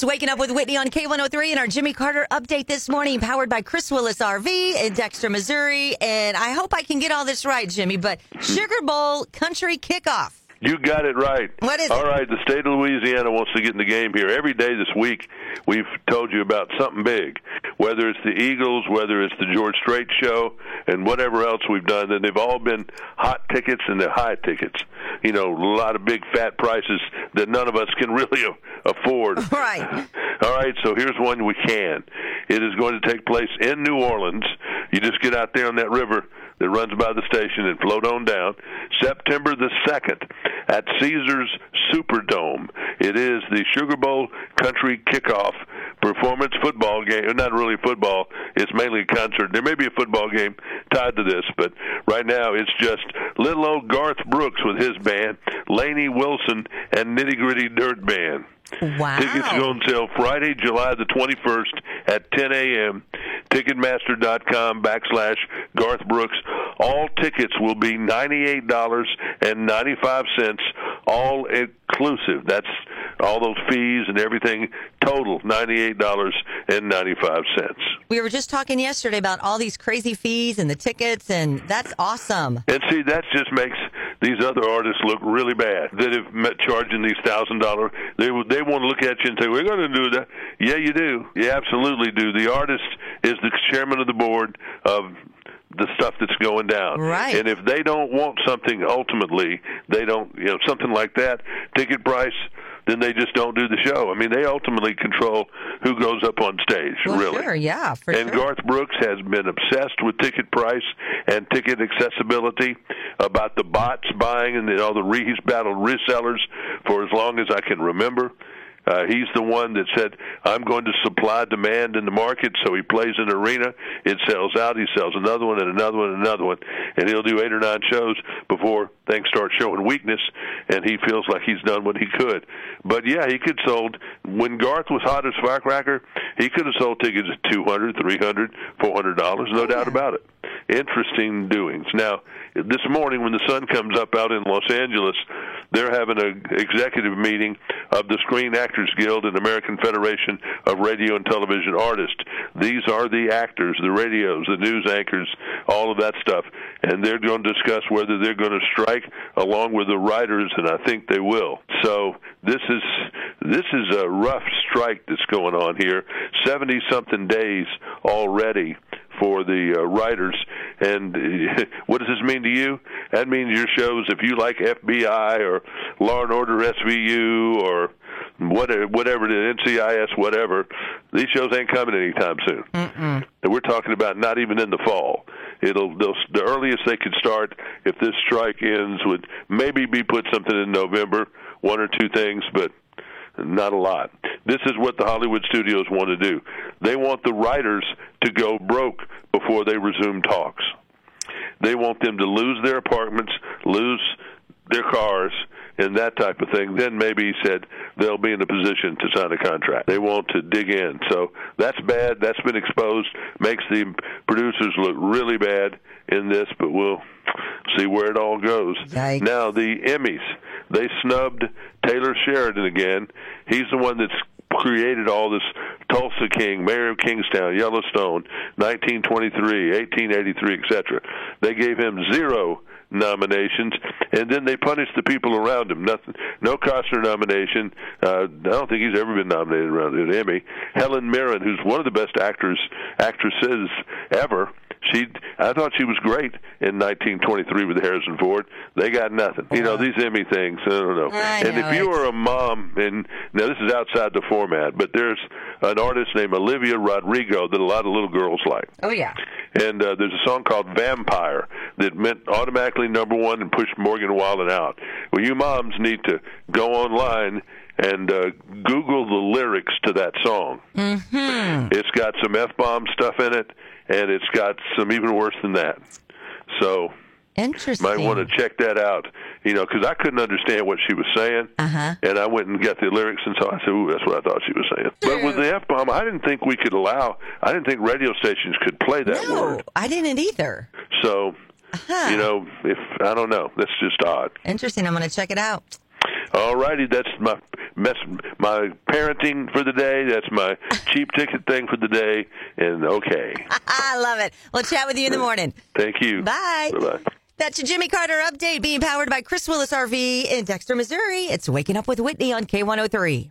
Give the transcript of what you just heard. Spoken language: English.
It's Waking Up with Whitney on K103 and our Jimmy Carter update this morning, powered by Chris Willis RV in Dexter, Missouri. And I hope I can get all this right, Jimmy, but Sugar Bowl Country Kickoff. You got it right. What is All it? right, the state of Louisiana wants to get in the game here. Every day this week, we've told you about something big, whether it's the Eagles, whether it's the George Strait show, and whatever else we've done. And they've all been hot tickets and they're high tickets. You know, a lot of big fat prices that none of us can really afford. Right. All right, so here's one we can. It is going to take place in New Orleans. You just get out there on that river that runs by the station and float on down. September the 2nd at Caesars Superdome. It is the Sugar Bowl Country Kickoff performance football game. Not really football, it's mainly a concert. There may be a football game tied to this, but right now it's just little old Garth Brooks with his band, Lainey Wilson, and Nitty Gritty Dirt Band. Wow. Tickets go on sale Friday, July the 21st at 10 a.m. Ticketmaster.com backslash Garth Brooks. All tickets will be $98.95, all inclusive. That's all those fees and everything total, $98.95. We were just talking yesterday about all these crazy fees and the tickets, and that's awesome. And see, that just makes these other artists look really bad that have met charging these thousand dollar. They they want to look at you and say, "We're going to do that." Yeah, you do. You absolutely do. The artist is the chairman of the board of the stuff that's going down. Right. And if they don't want something ultimately, they don't, you know, something like that, ticket price, then they just don't do the show. I mean, they ultimately control who goes up on stage, Well, really. sure, yeah, for And sure. Garth Brooks has been obsessed with ticket price and ticket accessibility, about the bots buying and all the re- he's battled resellers for as long as I can remember. Uh, he's the one that said, "I'm going to supply demand in the market." So he plays an arena, it sells out. He sells another one and another one and another one, and he'll do eight or nine shows before things start showing weakness, and he feels like he's done what he could. But yeah, he could sold when Garth was hot as firecracker. He could have sold tickets at two hundred, three hundred, four hundred dollars, no doubt about it. Interesting doings. Now, this morning when the sun comes up out in Los Angeles, they're having an executive meeting of the Screen Actors Guild and American Federation of Radio and Television Artists. These are the actors, the radios, the news anchors, all of that stuff, and they're going to discuss whether they're going to strike along with the writers, and I think they will. So this is this is a rough strike that's going on here. Seventy something days already for the uh, writers. And uh, what does this mean to you? That means your shows, if you like FBI or Law and Order SVU or whatever, whatever is, NCIS, whatever, these shows ain't coming anytime soon. Mm-mm. And we're talking about not even in the fall. It'll the earliest they could start if this strike ends would maybe be put something in November, one or two things, but not a lot. This is what the Hollywood studios want to do. They want the writers to go broke before they resume talks. They want them to lose their apartments, lose their cars, and that type of thing. Then maybe he said they'll be in a position to sign a contract. They want to dig in. So that's bad. That's been exposed. Makes the producers look really bad in this, but we'll see where it all goes. Yikes. Now the Emmys, they snubbed Taylor Sheridan again. He's the one that's created all this Tulsa King, Mayor of Kingstown, Yellowstone, 1923, 1883, etc. They gave him zero nominations, and then they punished the people around him. Nothing, no Costner nomination. Uh, I don't think he's ever been nominated around an Emmy. Helen Mirren, who's one of the best actors actresses ever. She, I thought she was great in 1923 with Harrison Ford. They got nothing. You know these Emmy things. I don't know. I and know if you are a mom, and now this is outside the format, but there's an artist named Olivia Rodrigo that a lot of little girls like Oh, yeah. and uh, there's a song called Vampire that meant automatically number one and pushed Morgan Wallen out. Well, you moms need to go online and uh, Google the lyrics to that song. Mm-hmm. It's got some f bomb stuff in it, and it's got some even worse than that. So Interesting. might want to check that out. You know, because I couldn't understand what she was saying, Uh-huh. and I went and got the lyrics, and so I said, "Ooh, that's what I thought she was saying." But with the f bomb, I didn't think we could allow. I didn't think radio stations could play that No, word. I didn't either. So, Huh. you know, if I don't know, that's just odd. Interesting. I'm going to check it out. All righty, that's my mess, my parenting for the day. That's my cheap ticket thing for the day. And okay. I love it. We'll chat with you in the morning. Thank you. Bye. Bye. That's your Jimmy Carter update being powered by Chris Willis RV in Dexter, Missouri. It's Waking Up with Whitney on K103.